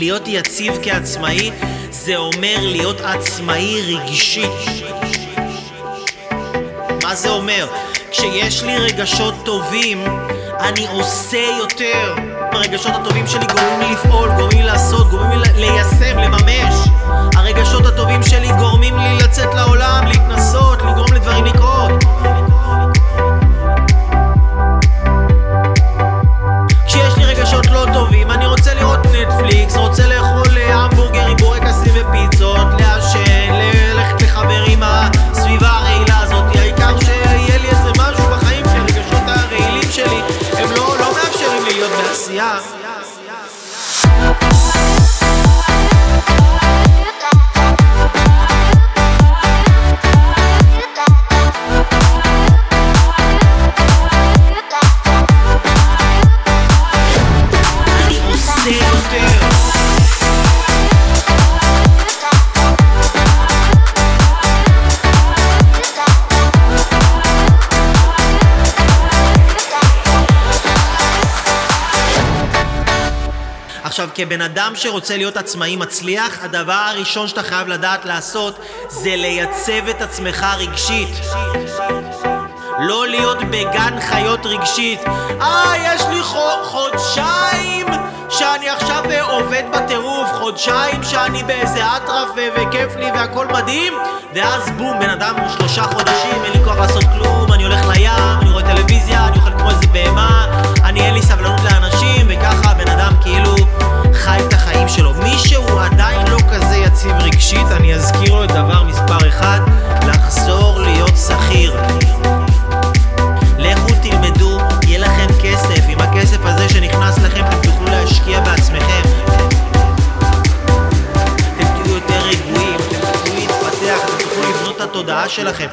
להיות יציב כעצמאי זה אומר להיות עצמאי רגשית. מה זה אומר? כשיש לי רגשות טובים, אני עושה יותר. הרגשות הטובים שלי גורמים לי מאפשרים לי עכשיו, כבן אדם שרוצה להיות עצמאי מצליח, הדבר הראשון שאתה חייב לדעת לעשות זה לייצב את עצמך רגשית. לא להיות בגן חיות רגשית. אה, יש לי חו- חודשיים שאני עכשיו אה, עובד בטירוף, חודשיים שאני באיזה אטרף ו- וכיף לי והכל מדהים, ואז בום, בן אדם שלושה חודשים, אין לי כוח לעשות כלום, אני הולך לים, התודעה שלכם.